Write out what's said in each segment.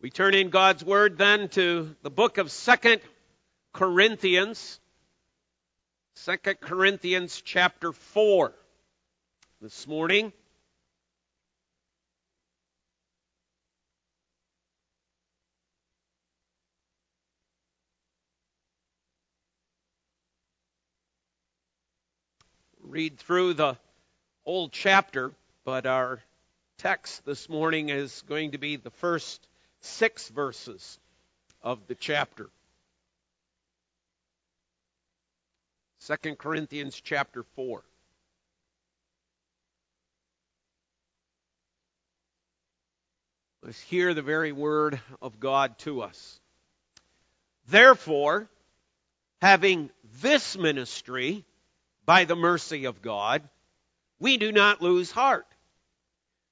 We turn in God's Word then to the book of Second Corinthians. Second Corinthians chapter 4 this morning. Read through the whole chapter, but our text this morning is going to be the first six verses of the chapter. 2 Corinthians chapter 4. Let's hear the very word of God to us. Therefore, having this ministry by the mercy of God, we do not lose heart.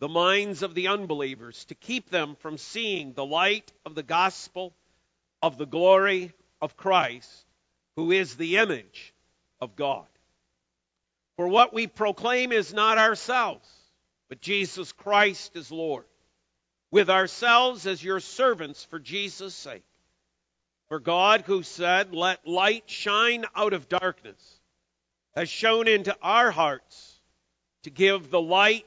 the minds of the unbelievers to keep them from seeing the light of the gospel of the glory of Christ, who is the image of God. For what we proclaim is not ourselves, but Jesus Christ is Lord, with ourselves as your servants for Jesus' sake. For God, who said, Let light shine out of darkness, has shone into our hearts to give the light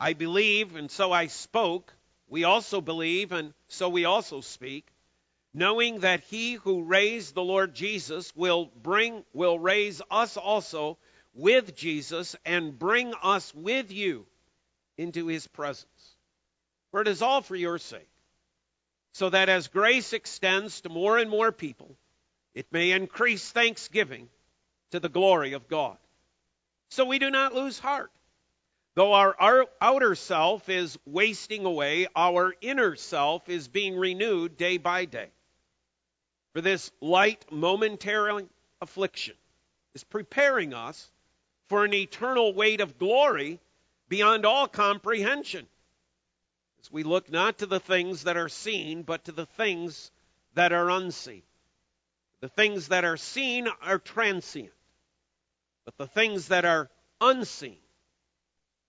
I believe, and so I spoke. We also believe, and so we also speak, knowing that he who raised the Lord Jesus will bring will raise us also with Jesus and bring us with you into his presence. For it is all for your sake, so that as grace extends to more and more people, it may increase thanksgiving to the glory of God. So we do not lose heart. Though our outer self is wasting away, our inner self is being renewed day by day. For this light momentary affliction is preparing us for an eternal weight of glory beyond all comprehension. As we look not to the things that are seen, but to the things that are unseen. The things that are seen are transient, but the things that are unseen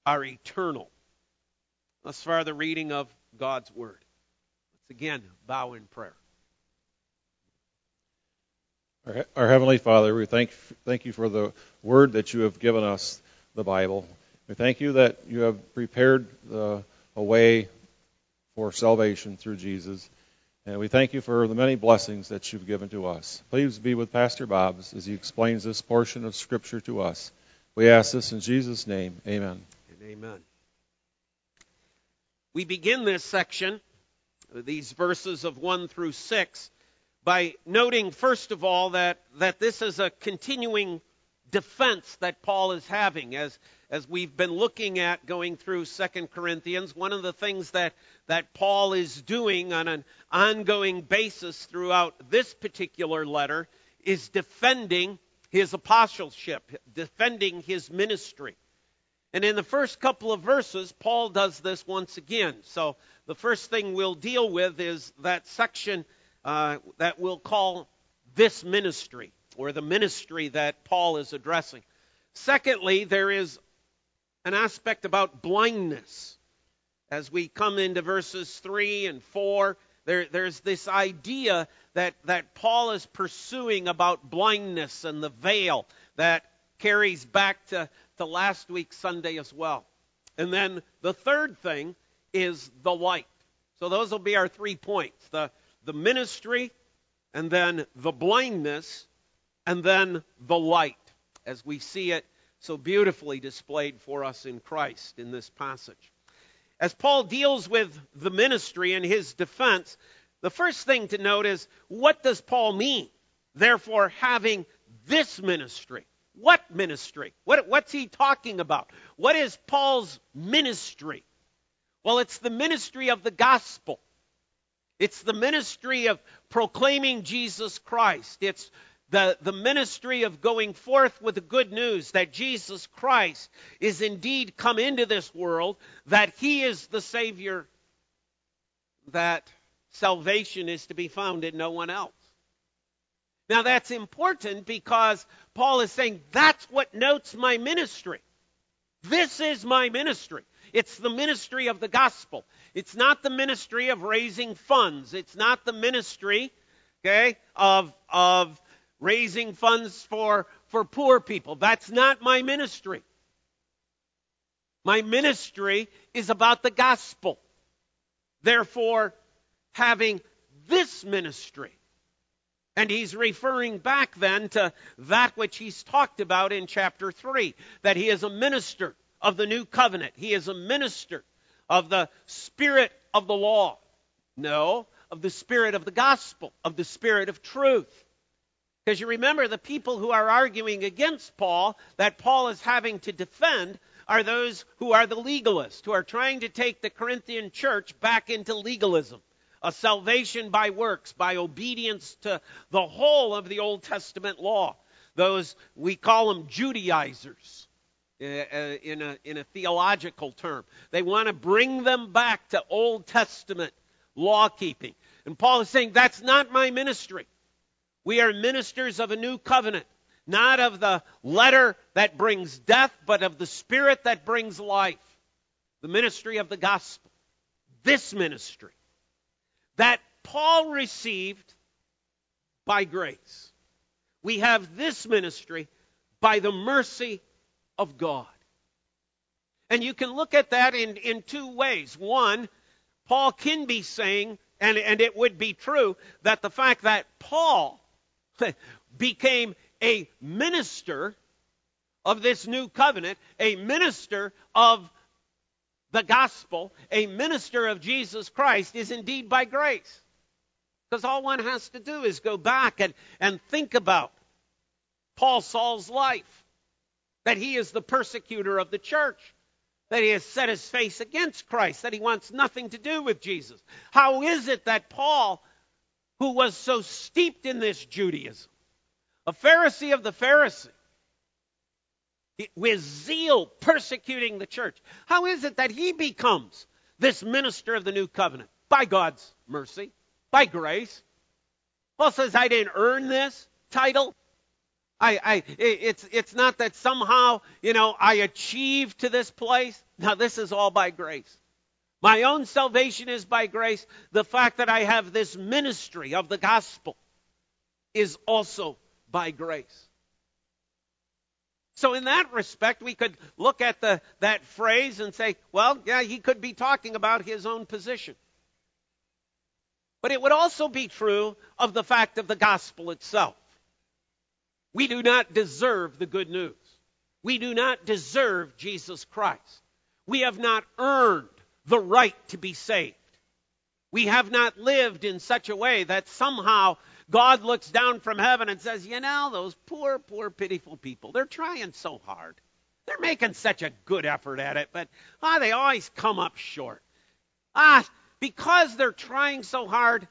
are eternal. Thus far, the reading of God's Word. Let's again bow in prayer. Our, our, Heavenly Father, we thank, thank you for the Word that you have given us, the Bible. We thank you that you have prepared the, a way for salvation through Jesus. And we thank you for the many blessings that you've given to us. Please be with Pastor Bob as he explains this portion of Scripture to us. We ask this in Jesus' name. Amen. Amen. We begin this section, these verses of 1 through 6, by noting, first of all, that, that this is a continuing defense that Paul is having. As, as we've been looking at going through 2 Corinthians, one of the things that, that Paul is doing on an ongoing basis throughout this particular letter is defending his apostleship, defending his ministry. And in the first couple of verses, Paul does this once again. So the first thing we'll deal with is that section uh, that we'll call this ministry. or the ministry that Paul is addressing. Secondly, there is an aspect about blindness. As we come into verses 3 and 4, there, there's this idea that, that Paul is pursuing about blindness and the veil that carries back to, to last week's Sunday as well. And then the third thing is the light. So those will be our three points the, the ministry, and then the blindness, and then the light, as we see it so beautifully displayed for us in Christ in this passage. As Paul deals with the ministry and his defense, the first thing to note is what does Paul mean? Therefore, having this ministry. What ministry? What, what's he talking about? What is Paul's ministry? Well, it's the ministry of the gospel. It's the ministry of proclaiming Jesus Christ. It's the, the ministry of going forth with the good news that Jesus Christ is indeed come into this world, that he is the Savior, that salvation is to be found in no one else. Now that's important because Paul is saying that's what notes my ministry. This is my ministry. It's the ministry of the gospel. It's not the ministry of raising funds. It's not the ministry, okay, of, of raising funds for, for poor people. That's not my ministry. My ministry is about the gospel. Therefore, having this ministry. And he's referring back then to that which he's talked about in chapter 3 that he is a minister of the new covenant. He is a minister of the spirit of the law. No, of the spirit of the gospel, of the spirit of truth. Because you remember, the people who are arguing against Paul, that Paul is having to defend, are those who are the legalists, who are trying to take the Corinthian church back into legalism. A salvation by works, by obedience to the whole of the Old Testament law. Those, we call them Judaizers uh, uh, in a, in a theological term. They want to bring them back to Old Testament law keeping. And Paul is saying, that's not my ministry. We are ministers of a new covenant, not of the letter that brings death, but of the spirit that brings life. The ministry of the gospel. This ministry that Paul received by grace. We have this ministry by the mercy of God. And you can look at that in, in two ways. One, Paul can be saying, and, and it would be true, that the fact that Paul became a minister of this new covenant, a minister of the gospel, a minister of Jesus Christ, is indeed by grace. Because all one has to do is go back and, and think about Paul Saul's life, that he is the persecutor of the church, that he has set his face against Christ, that he wants nothing to do with Jesus. How is it that Paul, who was so steeped in this Judaism, a Pharisee of the Pharisee, with zeal persecuting the church. How is it that he becomes this minister of the new covenant? By God's mercy, by grace. Paul says, I didn't earn this title. I, I, it's, it's not that somehow, you know, I achieved to this place. Now, this is all by grace. My own salvation is by grace. The fact that I have this ministry of the gospel is also by grace. So in that respect, we could look at the, that phrase and say, well, yeah, he could be talking about his own position. But it would also be true of the fact of the gospel itself. We do not deserve the good news. We do not deserve Jesus Christ. We have not earned the right to be saved. We have not lived in such a way that somehow God looks down from heaven and says, You know, those poor, poor, pitiful people, they're trying so hard. They're making such a good effort at it, but ah, they always come up short. Ah, because they're trying so hard,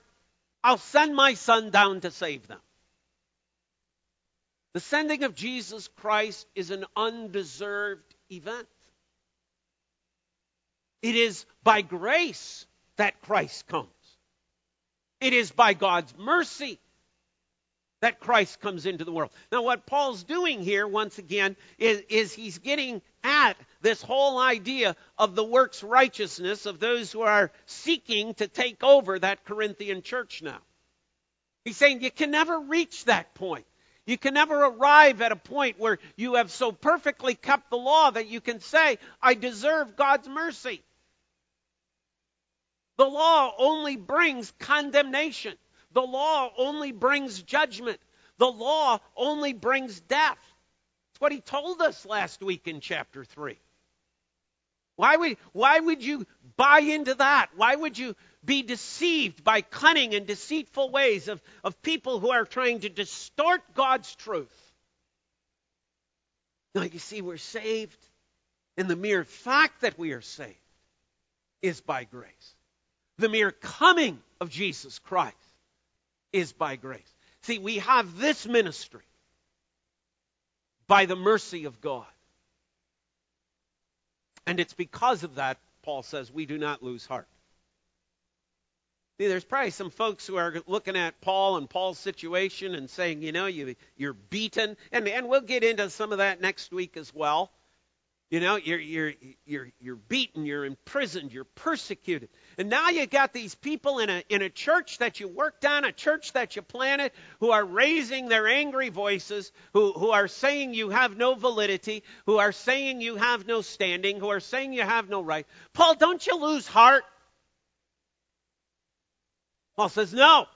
I'll send my son down to save them. The sending of Jesus Christ is an undeserved event. It is by grace that Christ comes. It is by God's mercy that Christ comes into the world. Now, what Paul's doing here, once again, is, is he's getting at this whole idea of the works righteousness of those who are seeking to take over that Corinthian church now. He's saying you can never reach that point. You can never arrive at a point where you have so perfectly kept the law that you can say, I deserve God's mercy. The law only brings condemnation. The law only brings judgment. The law only brings death. That's what he told us last week in chapter 3. Why would, why would you buy into that? Why would you be deceived by cunning and deceitful ways of, of people who are trying to distort God's truth? Now, you see, we're saved, and the mere fact that we are saved is by grace. The mere coming of Jesus Christ is by grace. See, we have this ministry by the mercy of God. And it's because of that, Paul says, we do not lose heart. See, there's probably some folks who are looking at Paul and Paul's situation and saying, you know, you, you're beaten. And, and we'll get into some of that next week as well. You know, you're, you're, you're, you're beaten, you're imprisoned, you're persecuted. And now you got these people in a, in a church that you worked on, a church that you planted, who are raising their angry voices, who, who are saying you have no validity, who are saying you have no standing, who are saying you have no right. Paul, don't you lose heart? Paul says, no.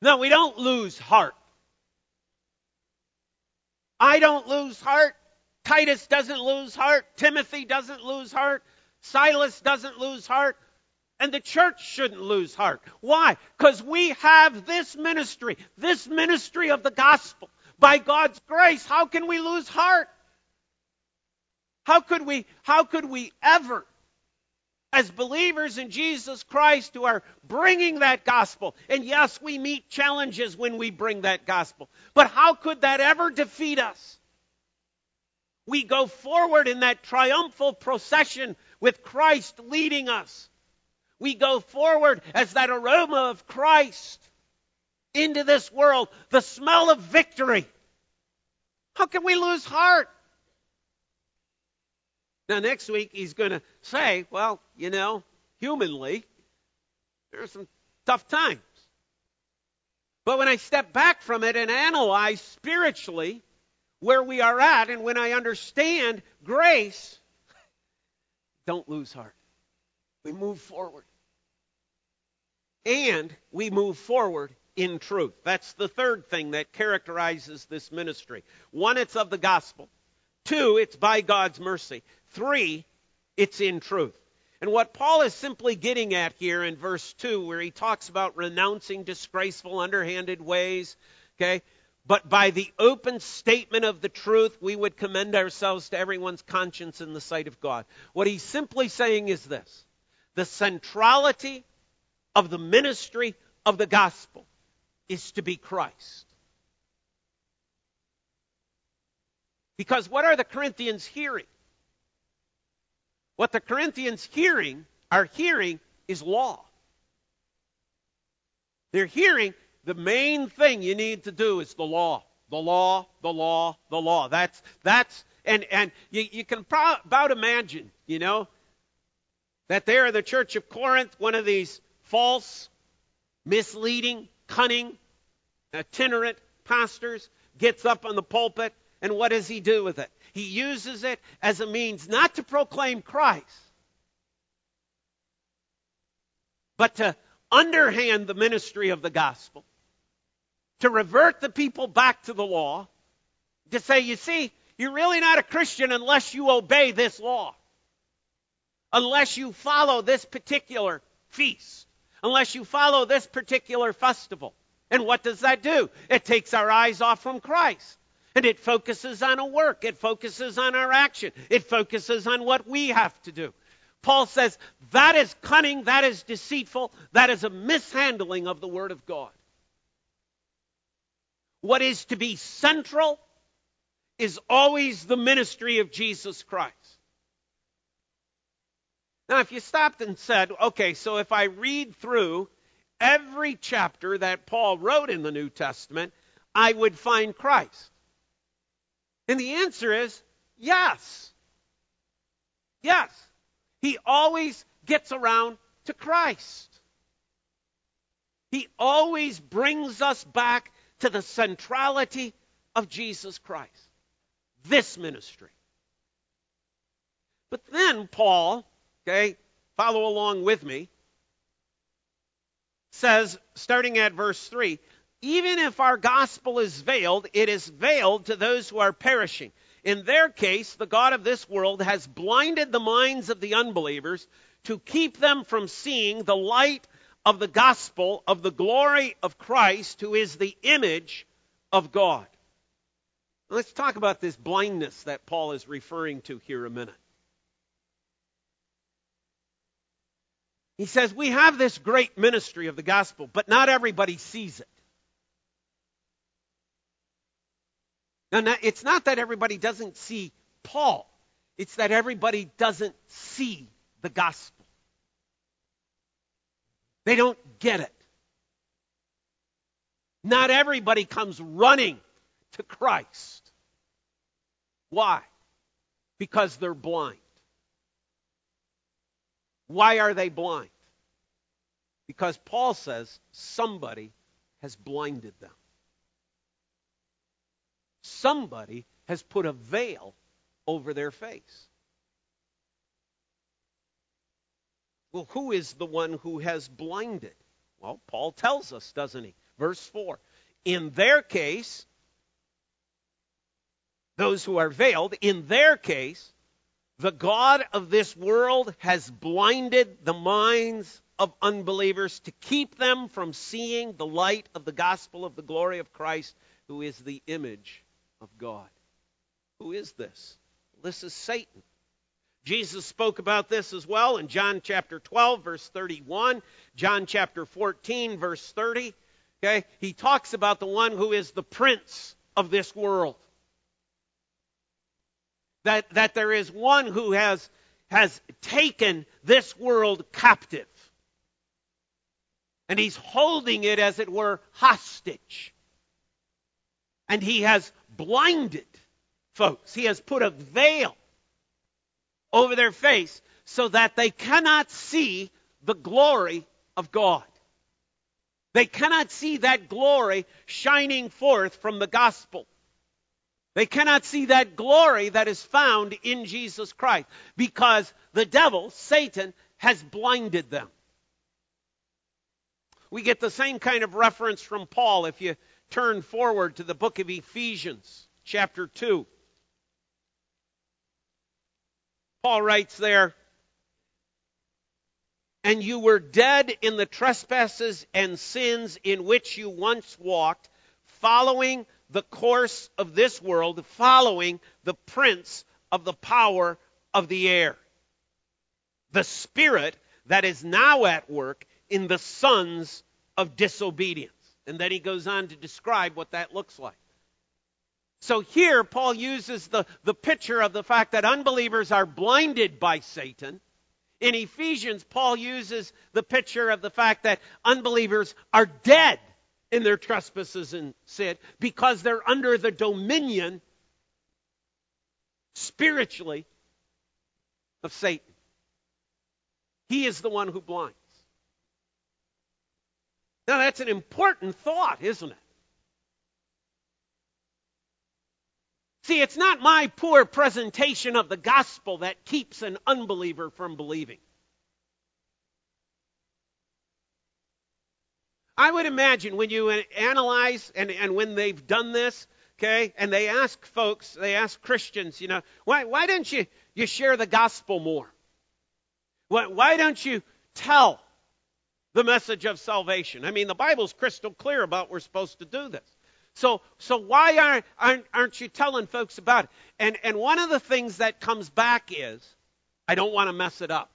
No, we don't lose heart. I don't lose heart. Titus doesn't lose heart. Timothy doesn't lose heart. Silas doesn't lose heart. And the church shouldn't lose heart. Why? Because we have this ministry, this ministry of the gospel. By God's grace, how can we lose heart? How could we, how could we ever, as believers in Jesus Christ who are bringing that gospel, and yes, we meet challenges when we bring that gospel, but how could that ever defeat us? We go forward in that triumphal procession with Christ leading us. We go forward as that aroma of Christ into this world, the smell of victory. How can we lose heart? Now, next week, he's going to say, well, you know, humanly, there are some tough times. But when I step back from it and analyze spiritually, where we are at, and when I understand grace, don't lose heart. We move forward. And we move forward in truth. That's the third thing that characterizes this ministry. One, it's of the gospel. Two, it's by God's mercy. Three, it's in truth. And what Paul is simply getting at here in verse 2, where he talks about renouncing disgraceful, underhanded ways, okay, but by the open statement of the truth, we would commend ourselves to everyone's conscience in the sight of God. What he's simply saying is this the centrality of the ministry of the gospel is to be Christ. Because what are the Corinthians hearing? What the Corinthians hearing are hearing is law. They're hearing the main thing you need to do is the law. The law, the law, the law. That's, that's, and, and you, you can pro- about imagine, you know, that there in the church of Corinth, one of these false, misleading, cunning, itinerant pastors gets up on the pulpit, and what does he do with it? He uses it as a means not to proclaim Christ, but to underhand the ministry of the gospel to revert the people back to the law, to say, you see, you're really not a Christian unless you obey this law, unless you follow this particular feast, unless you follow this particular festival. And what does that do? It takes our eyes off from Christ. And it focuses on a work. It focuses on our action. It focuses on what we have to do. Paul says that is cunning, that is deceitful, that is a mishandling of the Word of God. What is to be central is always the ministry of Jesus Christ. Now, if you stopped and said, okay, so if I read through every chapter that Paul wrote in the New Testament, I would find Christ? And the answer is yes. Yes. He always gets around to Christ. He always brings us back to the centrality of Jesus Christ. This ministry. But then Paul, okay, follow along with me, says, starting at verse 3, even if our gospel is veiled, it is veiled to those who are perishing. In their case, the God of this world has blinded the minds of the unbelievers to keep them from seeing the light of the gospel of the glory of Christ, who is the image of God. Let's talk about this blindness that Paul is referring to here a minute. He says, We have this great ministry of the gospel, but not everybody sees it. Now, it's not that everybody doesn't see Paul, it's that everybody doesn't see the gospel. They don't get it. Not everybody comes running to Christ. Why? Because they're blind. Why are they blind? Because Paul says somebody has blinded them. Somebody has put a veil over their face. Well, who is the one who has blinded? Well, Paul tells us, doesn't he? Verse 4. In their case, those who are veiled, in their case, the God of this world has blinded the minds of unbelievers to keep them from seeing the light of the gospel of the glory of Christ, who is the image of God. Who is this? This is Satan. Jesus spoke about this as well in John chapter 12, verse 31, John chapter 14, verse 30. Okay? He talks about the one who is the prince of this world that, that there is one who has, has taken this world captive. And he's holding it, as it were, hostage. And he has blinded folks. He has put a veil over their face so that they cannot see the glory of God. They cannot see that glory shining forth from the gospel. They cannot see that glory that is found in Jesus Christ because the devil, Satan, has blinded them. We get the same kind of reference from Paul if you turn forward to the book of Ephesians, chapter 2. Paul writes there, And you were dead in the trespasses and sins in which you once walked, following the course of this world, following the prince of the power of the air. The spirit that is now at work in the sons of disobedience. And then he goes on to describe what that looks like. So here, Paul uses the, the picture of the fact that unbelievers are blinded by Satan. In Ephesians, Paul uses the picture of the fact that unbelievers are dead in their trespasses and sin because they're under the dominion spiritually of Satan. He is the one who blinds. Now, that's an important thought, isn't it? See, it's not my poor presentation of the gospel that keeps an unbeliever from believing. I would imagine when you analyze and, and when they've done this, okay, and they ask folks, they ask Christians, you know, why, why don't you, you share the gospel more? Why, why don't you tell the message of salvation? I mean, the Bible's crystal clear about we're supposed to do this. So, so why aren't, aren't, aren't you telling folks about it? And, and one of the things that comes back is, I don't want to mess it up.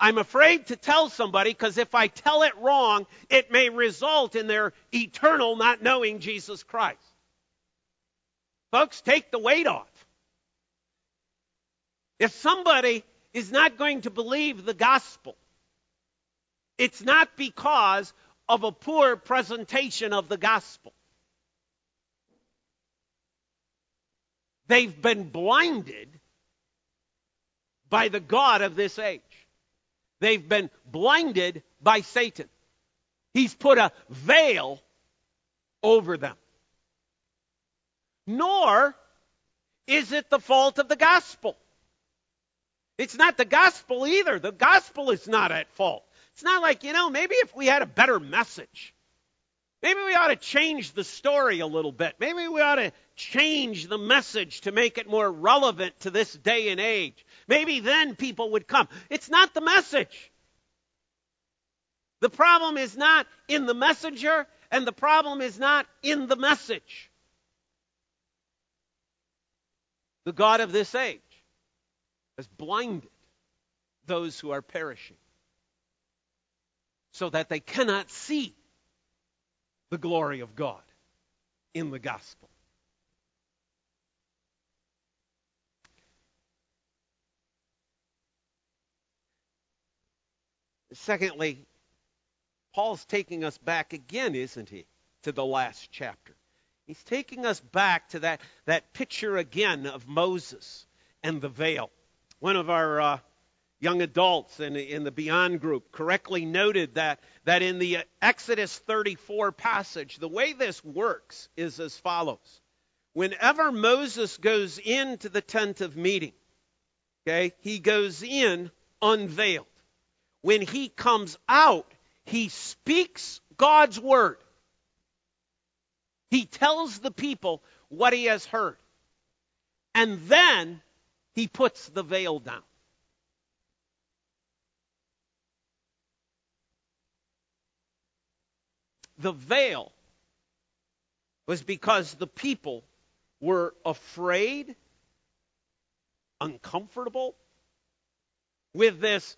I'm afraid to tell somebody because if I tell it wrong, it may result in their eternal not knowing Jesus Christ. Folks, take the weight off. If somebody is not going to believe the gospel, it's not because of a poor presentation of the gospel. They've been blinded by the God of this age. They've been blinded by Satan. He's put a veil over them. Nor is it the fault of the gospel. It's not the gospel either. The gospel is not at fault. It's not like, you know, maybe if we had a better message, maybe we ought to change the story a little bit. Maybe we ought to change the message to make it more relevant to this day and age. Maybe then people would come. It's not the message. The problem is not in the messenger, and the problem is not in the message. The God of this age has blinded those who are perishing so that they cannot see the glory of God in the gospel. Secondly, Paul's taking us back again, isn't he, to the last chapter. He's taking us back to that, that picture again of Moses and the veil. One of our uh, young adults in, in the Beyond group correctly noted that, that in the Exodus 34 passage, the way this works is as follows. Whenever Moses goes into the tent of meeting, okay, he goes in unveiled. When he comes out, he speaks God's word. He tells the people what he has heard. And then he puts the veil down. The veil was because the people were afraid, uncomfortable with this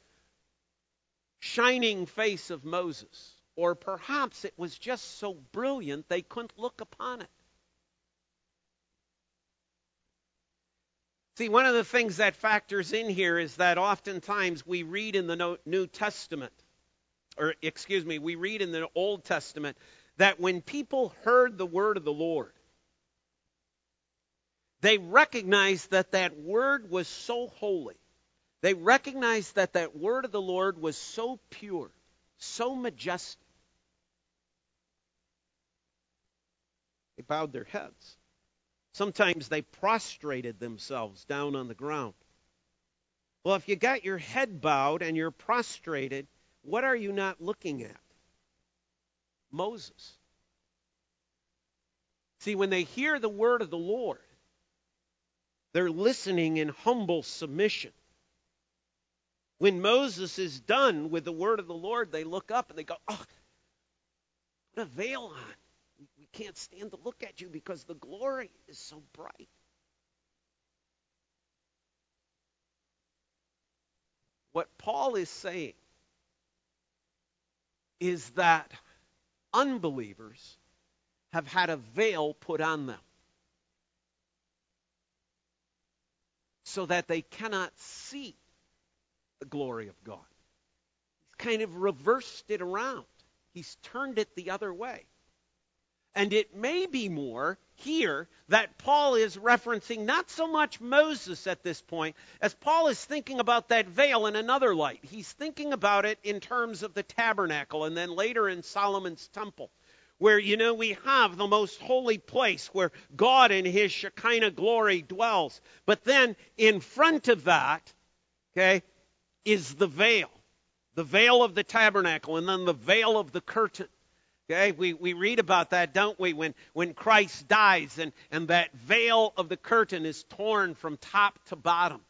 shining face of Moses. Or perhaps it was just so brilliant they couldn't look upon it. See, one of the things that factors in here is that oftentimes we read in the New Testament, or excuse me, we read in the Old Testament that when people heard the word of the Lord, they recognized that that word was so holy. They recognized that that word of the Lord was so pure, so majestic. They bowed their heads. Sometimes they prostrated themselves down on the ground. Well, if you got your head bowed and you're prostrated, what are you not looking at? Moses. See, when they hear the word of the Lord, they're listening in humble submission. When Moses is done with the word of the Lord, they look up and they go, Oh, put a veil on We can't stand to look at you because the glory is so bright. What Paul is saying is that unbelievers have had a veil put on them so that they cannot see the glory of God. He's kind of reversed it around. He's turned it the other way. And it may be more here that Paul is referencing not so much Moses at this point, as Paul is thinking about that veil in another light. He's thinking about it in terms of the tabernacle and then later in Solomon's temple, where, you know, we have the most holy place where God in his Shekinah glory dwells. But then in front of that, okay, is the veil. The veil of the tabernacle and then the veil of the curtain. Okay, we, we read about that, don't we? When, when Christ dies and, and that veil of the curtain is torn from top to bottom.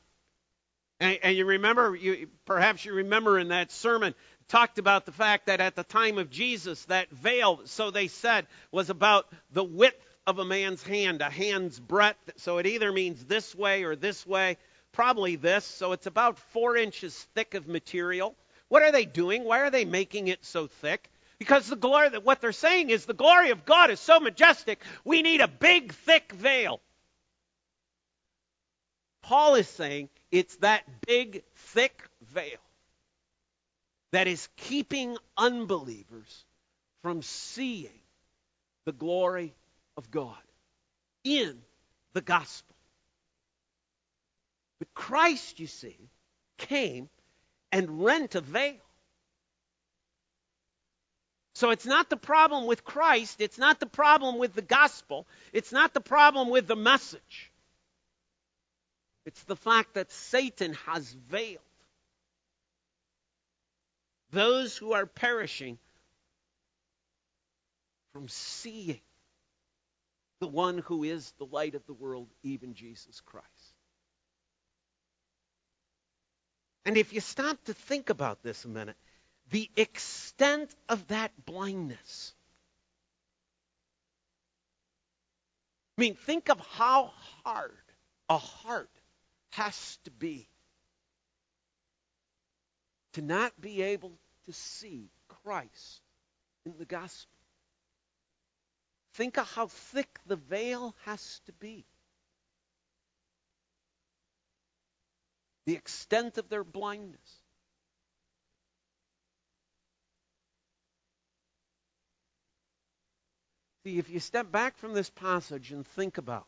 And, and you remember, you, perhaps you remember in that sermon, talked about the fact that at the time of Jesus, that veil, so they said, was about the width of a man's hand, a hand's breadth. So it either means this way or this way, probably this. So it's about four inches thick of material. What are they doing? Why are they making it so thick? Because the glory that what they're saying is the glory of God is so majestic, we need a big, thick veil. Paul is saying it's that big, thick veil that is keeping unbelievers from seeing the glory of God in the gospel. But Christ, you see, came and rent a veil. So it's not the problem with Christ, it's not the problem with the gospel, it's not the problem with the message. It's the fact that Satan has veiled those who are perishing from seeing the one who is the light of the world, even Jesus Christ. And if you stop to think about this a minute, the extent of that blindness. I mean, think of how hard a heart has to be to not be able to see Christ in the gospel. Think of how thick the veil has to be. The extent of their blindness. See, if you step back from this passage and think about,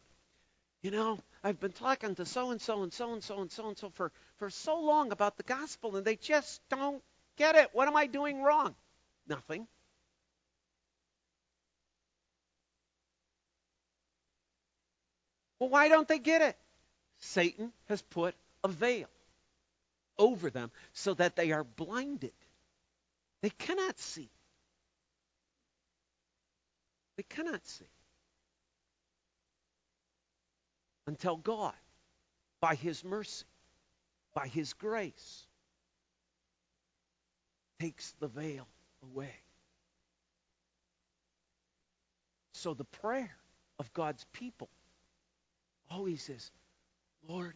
you know, I've been talking to so and so and so and so and so and so for, for so long about the gospel, and they just don't get it. What am I doing wrong? Nothing. Well, why don't they get it? Satan has put a veil over them so that they are blinded. They cannot see. They cannot see. Until God, by His mercy, by His grace, takes the veil away. So the prayer of God's people always is, Lord,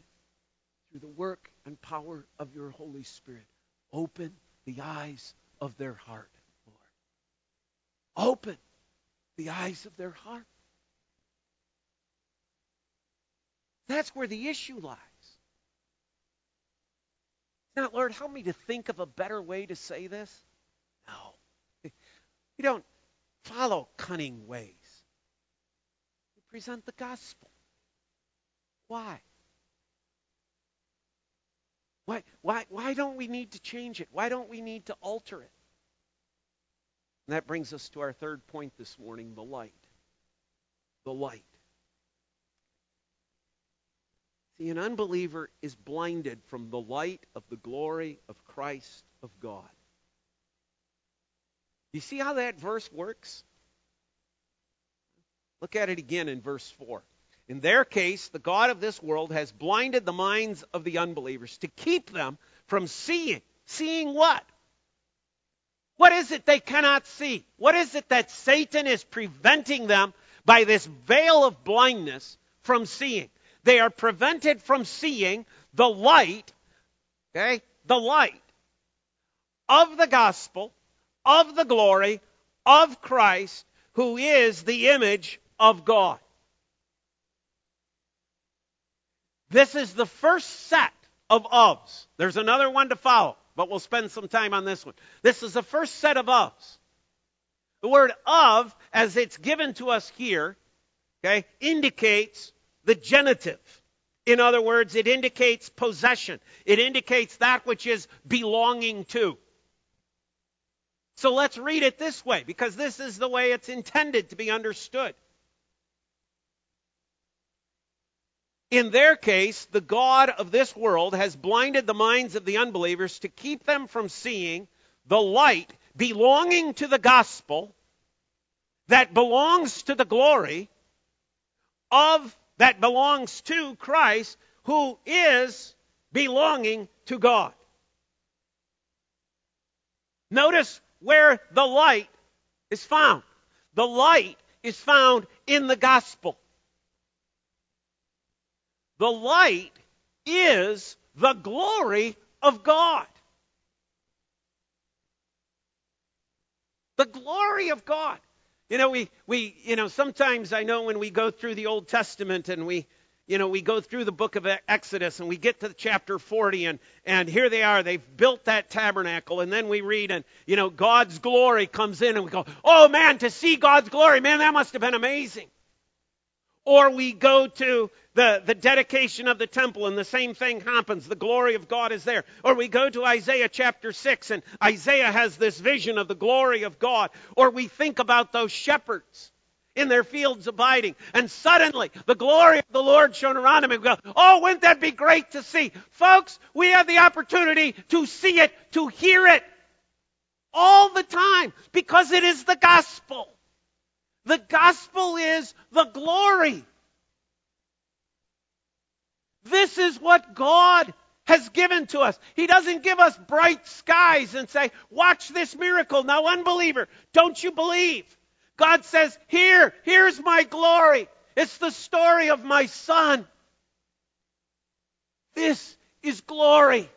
through the work and power of your Holy Spirit, open the eyes of their heart, Lord. Open the eyes of their heart. That's where the issue lies. Not, Lord, help me to think of a better way to say this. No. We don't follow cunning ways. We present the gospel. Why? Why, why, why don't we need to change it? Why don't we need to alter it? And that brings us to our third point this morning the light. The light. See, an unbeliever is blinded from the light of the glory of Christ of God. You see how that verse works? Look at it again in verse 4. In their case, the God of this world has blinded the minds of the unbelievers to keep them from seeing. Seeing what? What is it they cannot see? What is it that Satan is preventing them by this veil of blindness from seeing? They are prevented from seeing the light, okay, the light of the gospel, of the glory of Christ, who is the image of God. This is the first set of ofs. There's another one to follow, but we'll spend some time on this one. This is the first set of ofs. The word of, as it's given to us here, okay, indicates the genitive. In other words, it indicates possession. It indicates that which is belonging to. So let's read it this way, because this is the way it's intended to be understood. In their case, the God of this world has blinded the minds of the unbelievers to keep them from seeing the light belonging to the gospel that belongs to the glory of that belongs to Christ, who is belonging to God. Notice where the light is found. The light is found in the gospel. The light is the glory of God. The glory of God. You know, we, we, you know, sometimes I know when we go through the Old Testament and we, you know, we go through the book of Exodus and we get to chapter 40 and, and here they are. They've built that tabernacle and then we read and, you know, God's glory comes in and we go, oh man, to see God's glory, man, that must have been amazing. Or we go to the, the dedication of the temple and the same thing happens. The glory of God is there. Or we go to Isaiah chapter 6 and Isaiah has this vision of the glory of God. Or we think about those shepherds in their fields abiding. And suddenly the glory of the Lord shone around them and go, oh, wouldn't that be great to see? Folks, we have the opportunity to see it, to hear it all the time because it is the gospel. The gospel is the glory. This is what God has given to us. He doesn't give us bright skies and say, watch this miracle. Now, unbeliever, don't you believe? God says, Here, here's my glory. It's the story of my son. This is glory.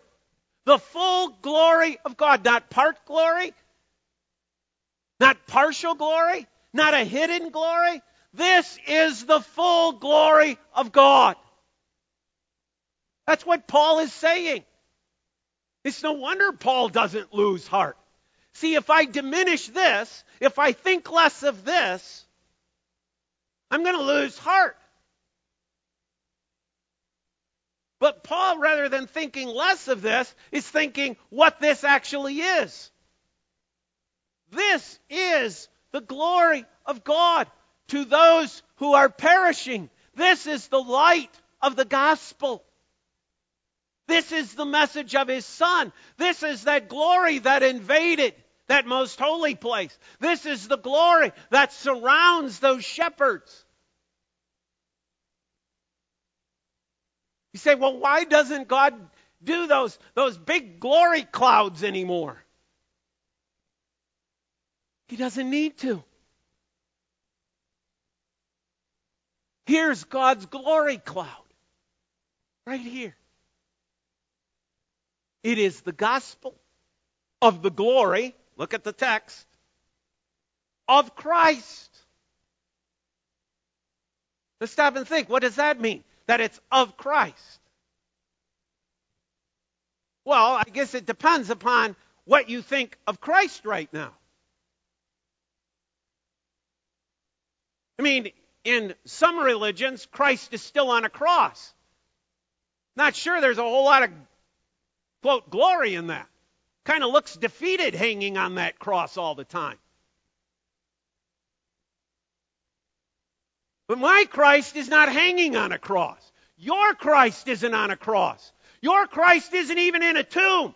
The full glory of God, not part glory, not partial glory, not a hidden glory. This is the full glory of God. That's what Paul is saying. It's no wonder Paul doesn't lose heart. See, if I diminish this, if I think less of this, I'm going to lose heart. But Paul, rather than thinking less of this, is thinking what this actually is. This is the glory of God to those who are perishing. This is the light of the gospel. This is the message of his son. This is that glory that invaded that most holy place. This is the glory that surrounds those shepherds. You say, well, why doesn't God do those, those big glory clouds anymore? He doesn't need to. Here's God's glory cloud. Right here. It is the gospel of the glory Look at the text. Of Christ. Let's stop and think. What does that mean? That it's of Christ. Well, I guess it depends upon what you think of Christ right now. I mean, in some religions, Christ is still on a cross. Not sure there's a whole lot of, quote, glory in that kind of looks defeated hanging on that cross all the time. But my Christ is not hanging on a cross. Your Christ isn't on a cross. Your Christ isn't even in a tomb.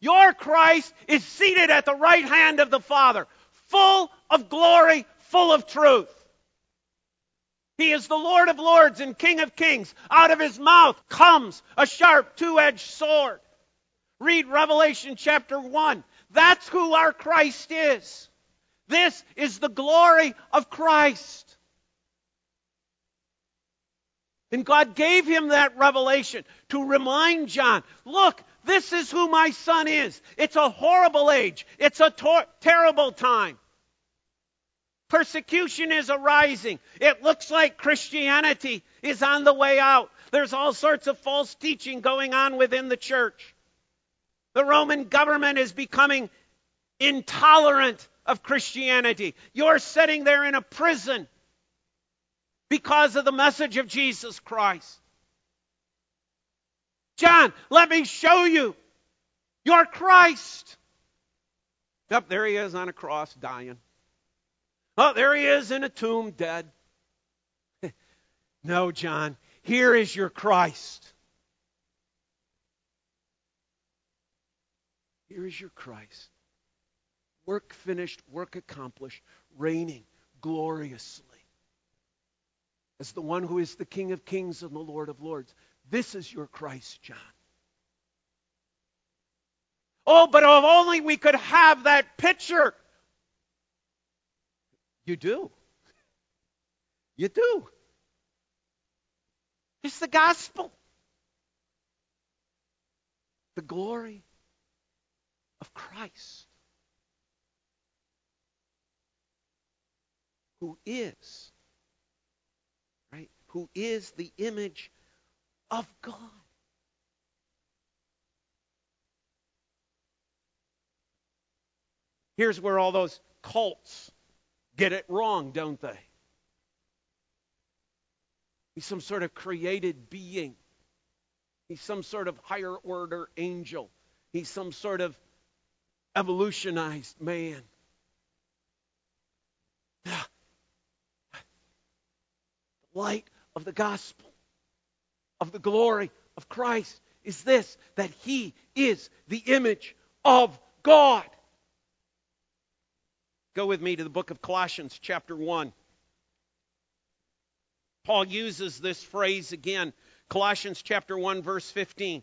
Your Christ is seated at the right hand of the Father, full of glory, full of truth. He is the Lord of lords and King of kings. Out of his mouth comes a sharp two edged sword. Read Revelation chapter 1. That's who our Christ is. This is the glory of Christ. And God gave him that revelation to remind John, look, this is who my son is. It's a horrible age. It's a tor- terrible time. Persecution is arising. It looks like Christianity is on the way out. There's all sorts of false teaching going on within the church. The Roman government is becoming intolerant of Christianity. You're sitting there in a prison because of the message of Jesus Christ. John, let me show you your Christ. Up there he is on a cross dying. Oh, there he is in a tomb dead. no, John, here is your Christ. Here is your Christ. Work finished, work accomplished, reigning gloriously as the one who is the King of kings and the Lord of lords. This is your Christ, John. Oh, but if only we could have that picture. You do. You do. It's the gospel. The glory of Christ, who is, right? Who is the image of God. Here's where all those cults get it wrong, don't they? He's some sort of created being. He's some sort of higher order angel. He's some sort of evolutionized man. The light of the gospel, of the glory of Christ, is this that he is the image of God. Go with me to the book of Colossians, chapter 1. Paul uses this phrase again. Colossians chapter 1 verse 15.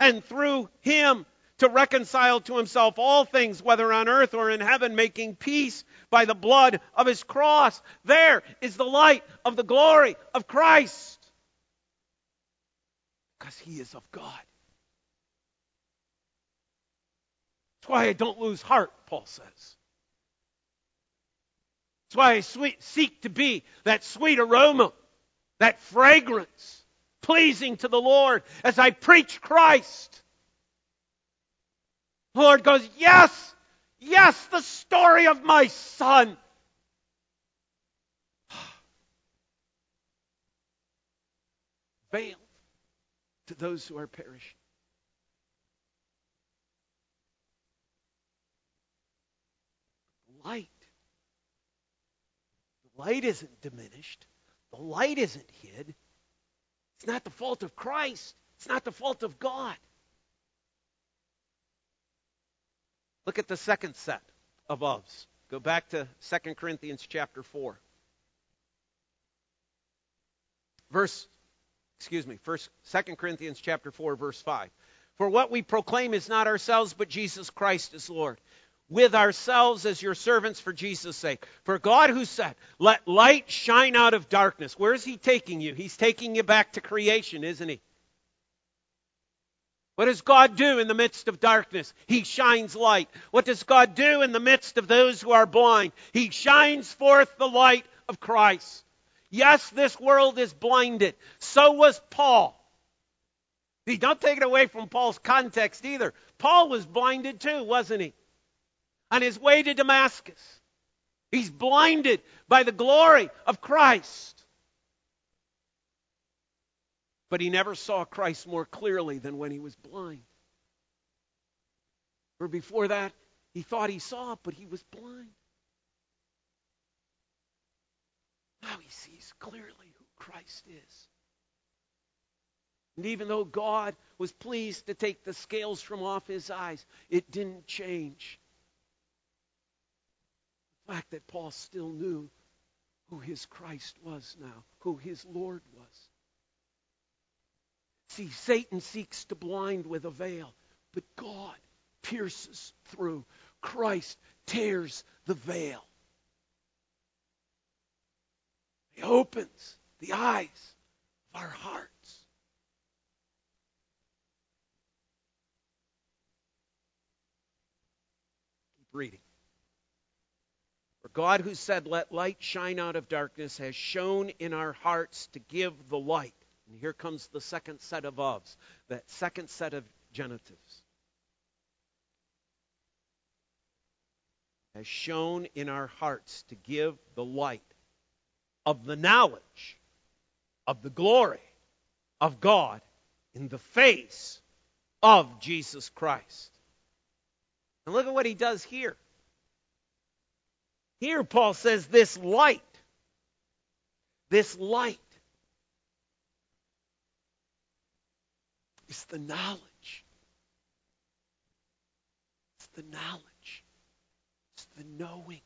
and through him to reconcile to himself all things, whether on earth or in heaven, making peace by the blood of his cross. There is the light of the glory of Christ. Because he is of God. That's why I don't lose heart, Paul says. That's why I sweet, seek to be that sweet aroma, that fragrance pleasing to the Lord as I preach Christ. The Lord goes, Yes, yes, the story of my son. Veiled to those who are perishing. Light. The light isn't diminished. The light isn't hid. It's not the fault of Christ. It's not the fault of God. Look at the second set of ofs. Go back to 2 Corinthians chapter 4. Verse, excuse me, first 2 Corinthians chapter 4, verse 5. For what we proclaim is not ourselves, but Jesus Christ is Lord with ourselves as your servants for Jesus' sake. For God who said, Let light shine out of darkness. Where is He taking you? He's taking you back to creation, isn't He? What does God do in the midst of darkness? He shines light. What does God do in the midst of those who are blind? He shines forth the light of Christ. Yes, this world is blinded. So was Paul. See, don't take it away from Paul's context either. Paul was blinded too, wasn't he? On his way to Damascus. He's blinded by the glory of Christ. But he never saw Christ more clearly than when he was blind. For before that, he thought he saw, but he was blind. Now he sees clearly who Christ is. And even though God was pleased to take the scales from off his eyes, it didn't change fact that Paul still knew who his Christ was now, who his Lord was. See, Satan seeks to blind with a veil, but God pierces through. Christ tears the veil. He opens the eyes of our hearts. Keep reading. God who said, Let light shine out of darkness, has shone in our hearts to give the light. And here comes the second set of ofs, that second set of genitives. Has shone in our hearts to give the light of the knowledge of the glory of God in the face of Jesus Christ. And look at what he does here. Here, Paul says, this light, this light is the knowledge. It's the knowledge. It's the knowing.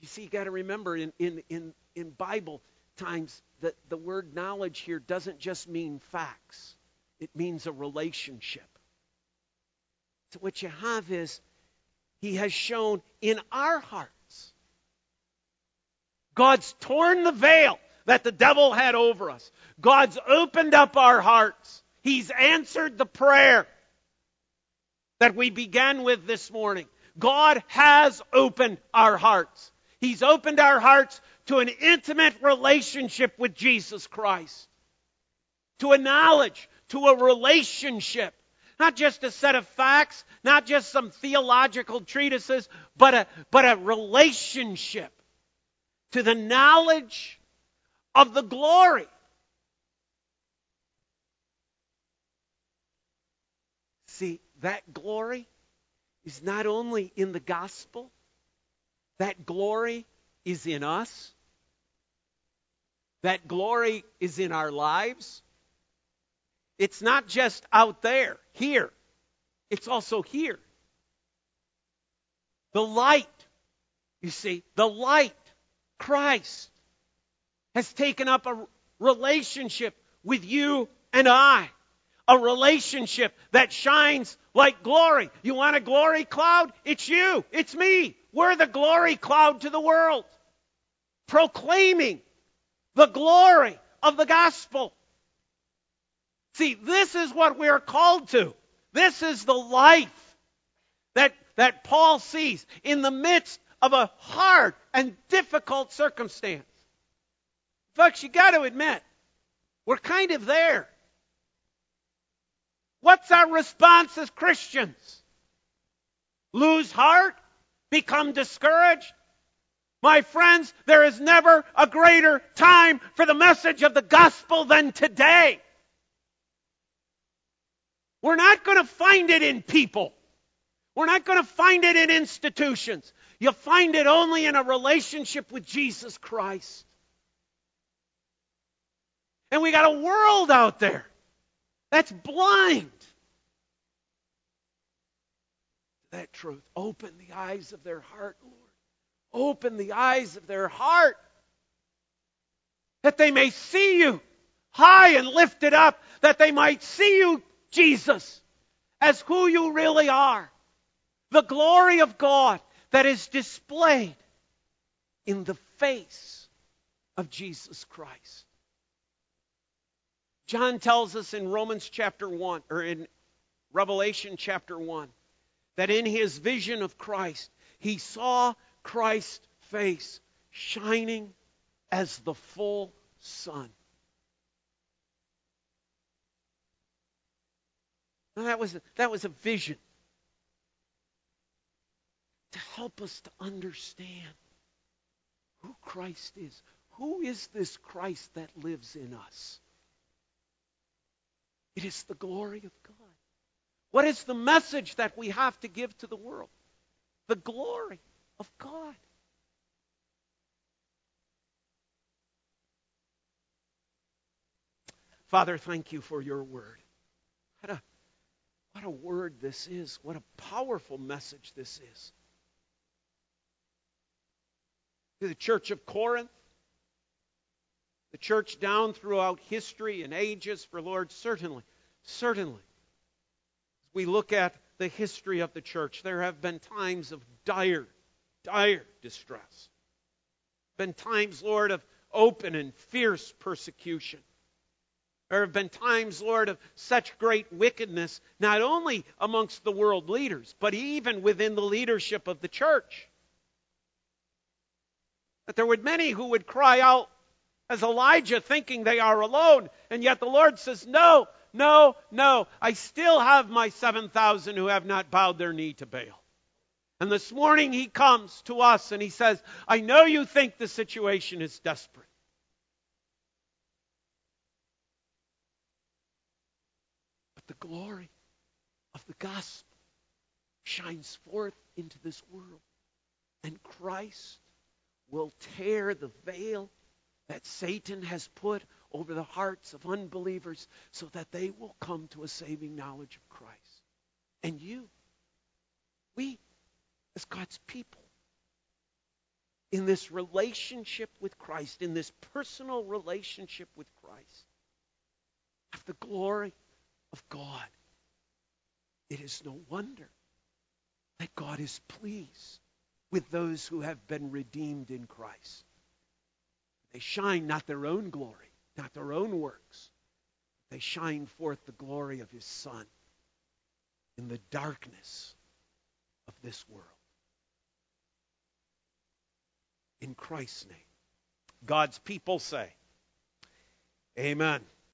You see, you got to remember in, in, in, in Bible times that the word knowledge here doesn't just mean facts, it means a relationship. So what you have is he has shown in our hearts. God's torn the veil that the devil had over us. God's opened up our hearts. He's answered the prayer that we began with this morning. God has opened our hearts. He's opened our hearts to an intimate relationship with Jesus Christ, to a knowledge, to a relationship. Not just a set of facts, not just some theological treatises, but a, but a relationship to the knowledge of the glory. See, that glory is not only in the gospel, that glory is in us. That glory is in our lives. It's not just out there, here. It's also here. The light, you see, the light, Christ, has taken up a relationship with you and I. A relationship that shines like glory. You want a glory cloud? It's you. It's me. We're the glory cloud to the world. Proclaiming the glory of the gospel. See, this is what we're called to. This is the life that, that Paul sees in the midst of a hard and difficult circumstance. Folks, you got to admit, we're kind of there. What's our response as Christians? Lose heart? Become discouraged? My friends, there is never a greater time for the message of the gospel than today. We're not going to find it in people. We're not going to find it in institutions. You'll find it only in a relationship with Jesus Christ. And we got a world out there that's blind. That truth. Open the eyes of their heart, Lord. Open the eyes of their heart that they may see you high and lifted up, that they might see you Jesus as who you really are. The glory of God that is displayed in the face of Jesus Christ. John tells us in Romans chapter 1, or in Revelation chapter 1, that in his vision of Christ, he saw Christ's face shining as the full sun. That was that was a vision to help us to understand who Christ is. Who is this Christ that lives in us? It is the glory of God. What is the message that we have to give to the world? The glory of God. Father, thank you for your word. What a word this is. What a powerful message this is. To the church of Corinth, the church down throughout history and ages, for Lord, certainly, certainly, as we look at the history of the church, there have been times of dire, dire distress. Been times, Lord, of open and fierce persecution. There have been times, Lord, of such great wickedness, not only amongst the world leaders, but even within the leadership of the church. That there were many who would cry out as Elijah, thinking they are alone, and yet the Lord says, No, no, no. I still have my 7,000 who have not bowed their knee to Baal. And this morning he comes to us and he says, I know you think the situation is desperate. The glory of the gospel shines forth into this world. And Christ will tear the veil that Satan has put over the hearts of unbelievers so that they will come to a saving knowledge of Christ. And you, we, as God's people, in this relationship with Christ, in this personal relationship with Christ, have the glory of God. It is no wonder that God is pleased with those who have been redeemed in Christ. They shine not their own glory, not their own works. They shine forth the glory of his Son in the darkness of this world. In Christ's name. God's people say, Amen.